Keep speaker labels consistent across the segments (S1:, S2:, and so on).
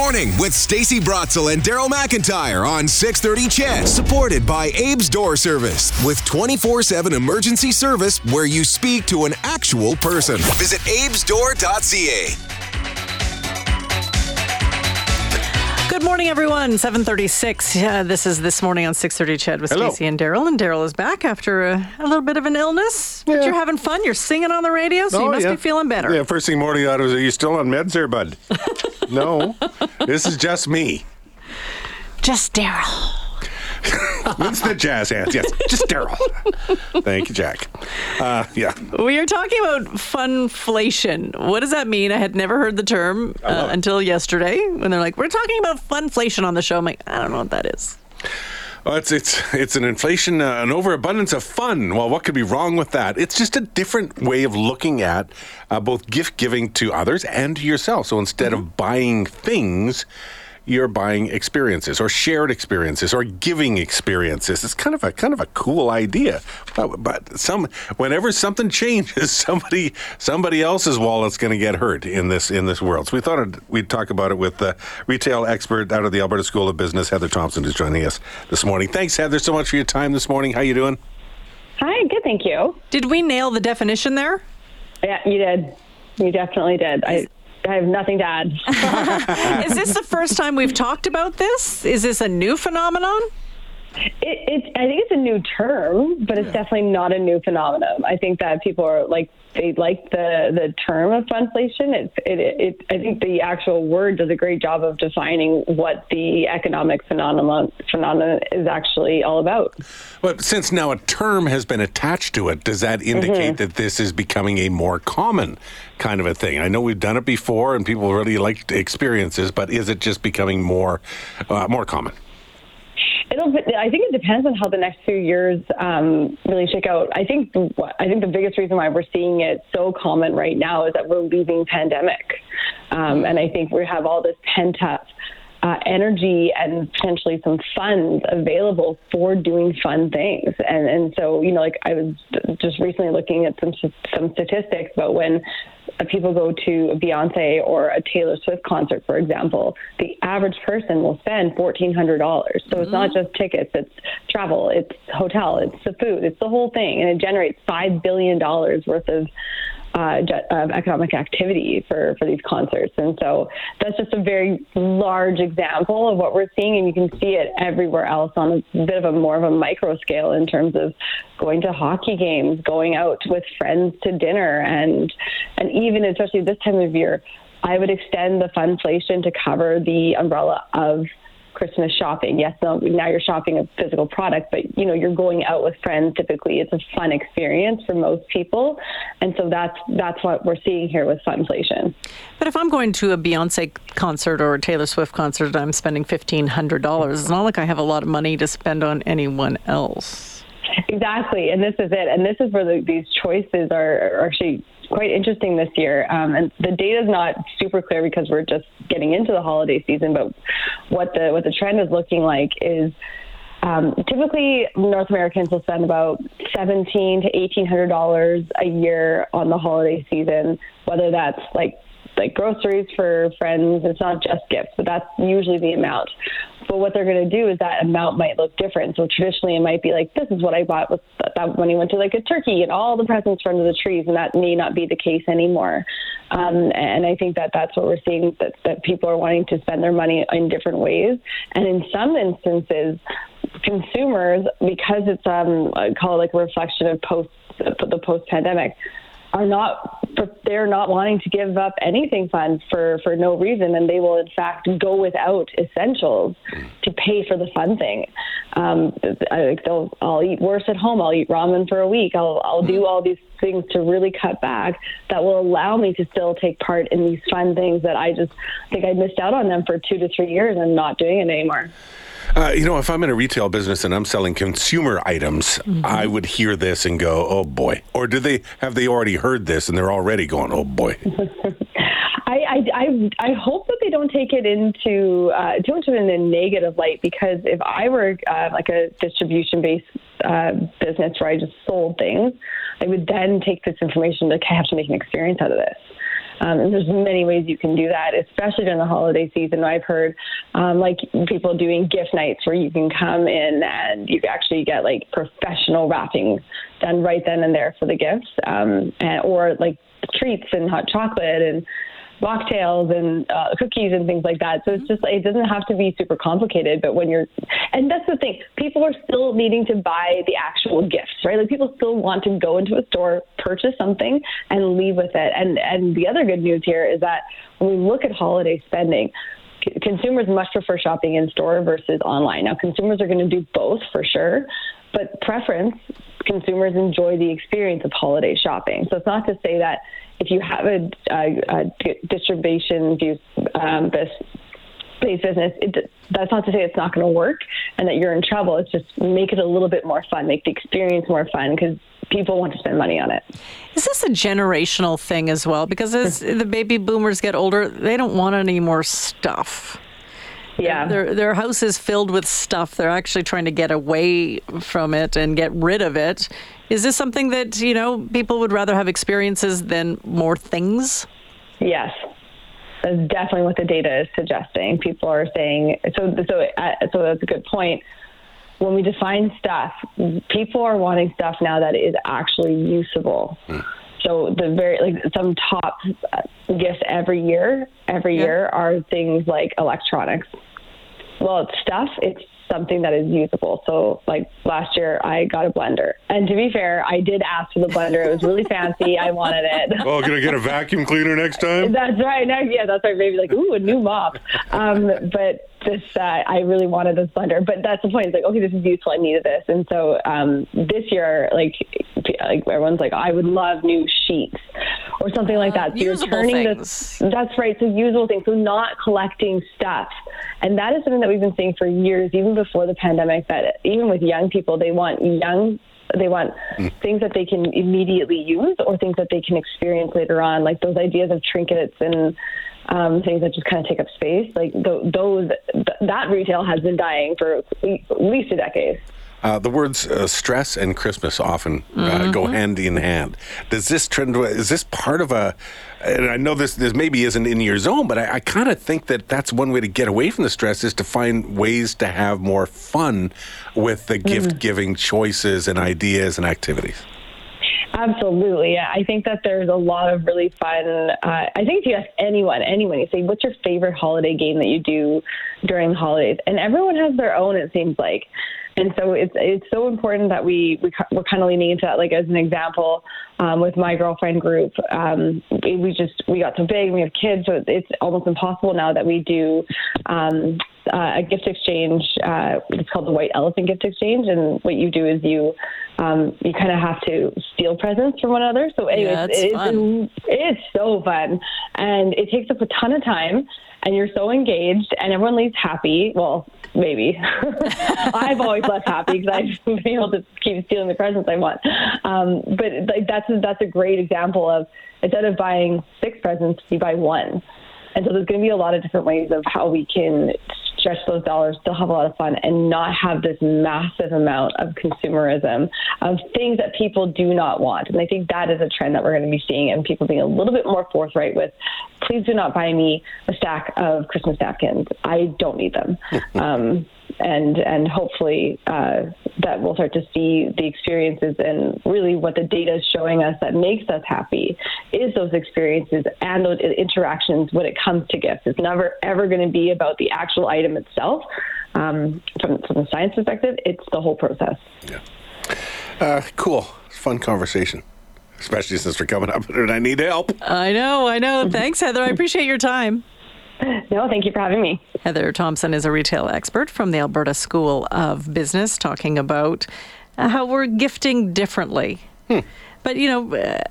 S1: This morning with Stacey Brotzel and Daryl McIntyre on 630 CHED. Supported by Abe's Door Service with 24-7 emergency service where you speak to an actual person. Visit abesdoor.ca.
S2: Good morning, everyone. 736. Uh, this is This Morning on 630 Ched with
S3: Hello.
S2: Stacey and Daryl. And Daryl is back after a, a little bit of an illness. But
S3: Yeah.
S2: you're having fun. You're singing on the radio, so you
S3: Oh,
S2: must
S3: yeah.
S2: be feeling better.
S3: Yeah, first thing morning I thought was, are you still on meds there, bud? no, this is just me.
S2: Just Daryl.
S3: It's the jazz hands. Yes, just Daryl. Thank you, Jack. Uh, yeah.
S2: We are talking about funflation. What does that mean? I had never heard the term uh, until yesterday when they're like, we're talking about funflation on the show. I'm like, I don't know what that is.
S3: Well, it's it's it's an inflation, uh, an overabundance of fun. Well, what could be wrong with that? It's just a different way of looking at uh, both gift giving to others and to yourself. So instead of buying things, you're buying experiences or shared experiences or giving experiences. It's kind of a kind of a cool idea. But, but some whenever something changes, somebody somebody else's wallet's going to get hurt in this in this world. So we thought I'd- we'd talk about it with the retail expert out of the Alberta School of Business, Heather Thomson, who's joining us this morning. Thanks, Heather, so much for your time this morning. How you doing?
S4: Hi, good, thank you.
S2: Did we nail the definition there?
S4: Yeah, you did. You definitely did. I, I have nothing to add.
S2: is this the first time we've talked about this? Is this a new phenomenon?
S4: It, it, I think it's a new term, but it's definitely not a new phenomenon. I think that people are like they like the the term of funflation. It's it, it I think the actual word does a great job of defining what the economic phenomenon phenomenon is actually all about.
S3: But since now a term has been attached to it, does that indicate that this is becoming a more common kind of a thing? I know we've done it before, and people really like experiences, but is it just becoming more uh, more common?
S4: It'll. I think it depends on how the next few years um, really shake out. I think. I think the biggest reason why we're seeing it so common right now is that we're leaving pandemic, um, and I think we have all this pent up. Uh, energy and potentially some funds available for doing fun things, and and so you know, like I was just recently looking at some some statistics about when people go to a Beyonce or a Taylor Swift concert, for example, the average person will spend fourteen hundred dollars. So it's not just tickets; it's travel, it's hotel, it's the food, it's the whole thing, and it generates five billion dollars worth of. Uh, of economic activity for, for these concerts. And so that's just a very large example of what we're seeing. And you can see it everywhere else on a bit of a more of a micro scale in terms of going to hockey games, going out with friends to dinner, and, and even especially this time of year, I would extend the funflation to cover the umbrella of Christmas shopping. Yes, no, now you're shopping a physical product, but you know you're going out with friends. Typically, it's a fun experience for most people, and so that's that's what we're seeing here with funflation.
S2: But if I'm going to a Beyonce concert or a Taylor Swift concert I'm spending $1,500, it's not like I have a lot of money to spend on anyone else.
S4: Exactly, and this is it. And this is where the, these choices are, are actually quite interesting this year. Um, and the data is not super clear because we're just getting into the holiday season. But what the what the trend is looking like is. Um, typically, North Americans will spend about seventeen to eighteen hundred dollars a year on the holiday season, whether that's like like groceries for friends. It's not just gifts, but that's usually the amount. But what they're going to do is that amount might look different. So traditionally, it might be like, this is what I bought with that when he went to like a turkey and all the presents under the trees, and that may not be the case anymore. Um, and I think that that's what we're seeing that that people are wanting to spend their money in different ways, and in some instances, consumers because it's um I call it like a reflection of post the post pandemic are not they're not wanting to give up anything fun for for no reason and they will in fact go without essentials to pay for the fun thing. Um I, they'll, i'll eat worse at home. I'll eat ramen for a week. I'll i'll do all these things to really cut back that will allow me to still take part in these fun things that i just think i missed out on them for two to three years and not doing it anymore
S3: Uh, you know, if I'm in a retail business and I'm selling consumer items, I would hear this and go, "Oh boy!" Or do they have they already heard this and they're already going, "Oh boy"?
S4: I, I, I, I hope that they don't take it into uh, too much of it in a negative light because if I were uh, like a distribution based uh, business where I just sold things, I would then take this information like I have to make an experience out of this. Um, and there's many ways you can do that, especially during the holiday season. I've heard um, like people doing gift nights where you can come in and you actually get like professional wrapping done right then and there for the gifts, um, and, or like treats and hot chocolate and mocktails and uh, cookies and things like that. So it's just it doesn't have to be super complicated. But when you're, and that's the thing, people are still needing to buy the actual gifts, right? Like people still want to go into a store, purchase something, and leave with it. And and the other good news here is that when we look at holiday spending. Consumers much prefer shopping in store versus online. Now, consumers are going to do both for sure, but preference consumers enjoy the experience of holiday shopping. So it's not to say that if you have a, a, a distribution um, this based business, it, that's not to say it's not going to work and that you're in trouble. It's just make it a little bit more fun, make the experience more fun because people want to spend money on it.
S2: Is this a generational thing as well? Because as the baby boomers get older, they don't want any more stuff.
S4: Yeah.
S2: Their, their house is filled with stuff. They're actually trying to get away from it and get rid of it. Is this something that, you know, people would rather have experiences than more things?
S4: Yes. That's definitely what the data is suggesting. People are saying so. So, uh, so that's a good point. When we define stuff, people are wanting stuff now that is actually usable. Mm. So the very like some top gifts every year, every yeah. year are things like electronics. Well, it's stuff. It's something that is usable. So, like last year, I got a blender, and to be fair, I did ask for the blender. It was really fancy. I wanted it.
S3: Oh, can I get a vacuum cleaner next time?
S4: that's right. Next, yeah, that's right. Maybe like ooh, a new mop. Um, but this, uh, I really wanted this blender. But that's the point. It's like okay, this is useful. I needed this, and so um, this year, like, like everyone's like, I would love new sheets or something like that. So
S2: you're turning things.
S4: this. That's right. So usable things. So not collecting stuff, and that is something that we've been seeing for years, even before the pandemic. That even with young people, they want young they want mm. things that they can immediately use or things that they can experience later on, like those ideas of trinkets and um, things that just kind of take up space. Like th- those, th- that retail has been dying for at least a decade.
S3: Uh, the words uh, stress and Christmas often uh, mm-hmm. go hand in hand. Does this trend? Is this part of a? And I know this this maybe isn't in your zone, but I, I kind of think that that's one way to get away from the stress is to find ways to have more fun with the mm-hmm. gift giving choices and ideas and activities.
S4: Absolutely. I think that there's a lot of really fun. Uh, I think if you ask anyone, anyone, you say, what's your favorite holiday game that you do during the holidays? And everyone has their own, it seems like. And so it's it's so important that we, we we're kind of leaning into that. Like as an example, um, with my girlfriend group, um, we, just we got so big, we have kids, so it's almost impossible now that we do um, uh, a gift exchange. Uh, it's called the White Elephant Gift Exchange, and what you do is you um, you kind of have to steal presents from one another. So, anyways,
S2: yeah, it's,
S4: it's, it's so fun, and it takes up a ton of time and you're so engaged and everyone leaves happy. Well, maybe. I've always left happy because I've been able to keep stealing the presents I want. Um, but like that's that's a great example of instead of buying six presents, you buy one. And so there's going to be a lot of different ways of how we can those dollars, still have a lot of fun, and not have this massive amount of consumerism of things that people do not want. And I think that is a trend that we're going to be seeing, and people being a little bit more forthright with, please do not buy me a stack of Christmas napkins. I don't need them. um, and and hopefully uh, that we'll start to see the experiences and really what the data is showing us that makes us happy is those experiences and those interactions when it comes to gifts. It's never ever going to be about the actual item itself. Um, from from the science perspective, it's the whole process.
S3: Yeah. Uh, cool. Fun conversation especially since we're coming up and I need help.
S2: I know, I know. Thanks, Heather. I appreciate your time.
S4: No, thank you for having me.
S2: Heather Thomson is a retail expert from the Alberta School of Business, talking about uh, how we're gifting differently. Hmm. But, you know, uh,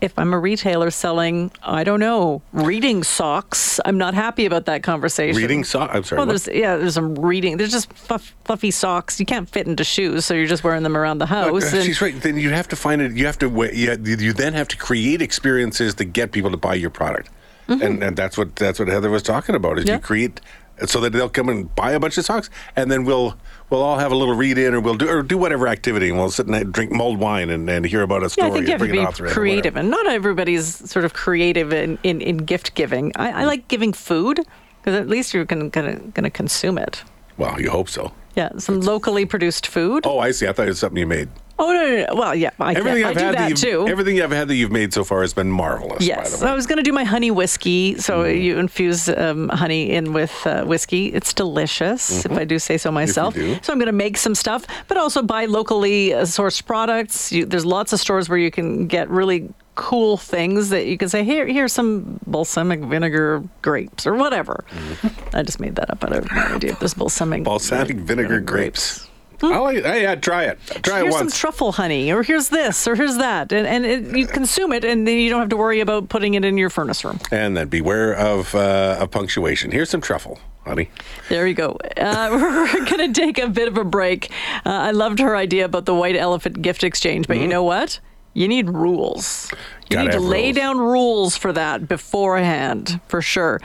S2: if I'm a retailer selling, I don't know, reading socks, I'm not happy about that conversation.
S3: Reading socks? I'm sorry.
S2: Well, there's, yeah, there's some reading. There's just fluff, fluffy socks. You can't fit into shoes, so you're just wearing them around the house.
S3: Uh, she's right. Then you have to find it. You have to. You, you then have to create experiences to get people to buy your product. Mm-hmm. And, and that's what that's what Heather was talking about. Is yeah. you create so that they'll come and buy a bunch of socks, and then we'll we'll all have a little read in, or we'll do or do whatever activity, and we'll sit and drink mulled wine and, and hear about a story. Yeah.
S2: I think you have
S3: and
S2: to be
S3: an author in or
S2: creative, and not everybody's sort of creative in, in, in gift giving. I, I like giving food because at least you're gonna, gonna gonna consume it.
S3: Well, you hope so.
S2: Yeah, some locally produced food.
S3: Oh, I see. I thought it was something you made.
S2: Oh no, no, no. well, yeah, I,
S3: Everything
S2: I
S3: I've
S2: do
S3: had
S2: that
S3: you've,
S2: too.
S3: everything I've had that you've made so far has been marvelous.
S2: Yes,
S3: by the way.
S2: I was going to do my honey whiskey. So
S3: Mm-hmm.
S2: you infuse um, honey in with uh, whiskey. It's delicious, if I do say so myself.
S3: Mm-hmm.
S2: So I'm going to make some stuff, but also buy locally uh, sourced products. You, there's lots of stores where you can get really cool things that you can say, here, here's some balsamic vinegar grapes or whatever. I just made that up. I have no idea if there's balsamic
S3: Mm-hmm. Balsamic vinegar grapes. I like. Hey, yeah, try it. Try
S2: here's
S3: it
S2: some
S3: once.
S2: truffle honey, or here's this, or here's that, and and it, you consume it, and then you don't have to worry about putting it in your furnace room.
S3: and then beware of uh, of punctuation. Here's some truffle, honey.
S2: There you go. Uh, we're going to take a bit of a break. Uh, I loved her idea about the white elephant gift exchange, but you know what? You need rules. You
S3: Gotta
S2: need to lay
S3: rules.
S2: down rules for that beforehand, for sure.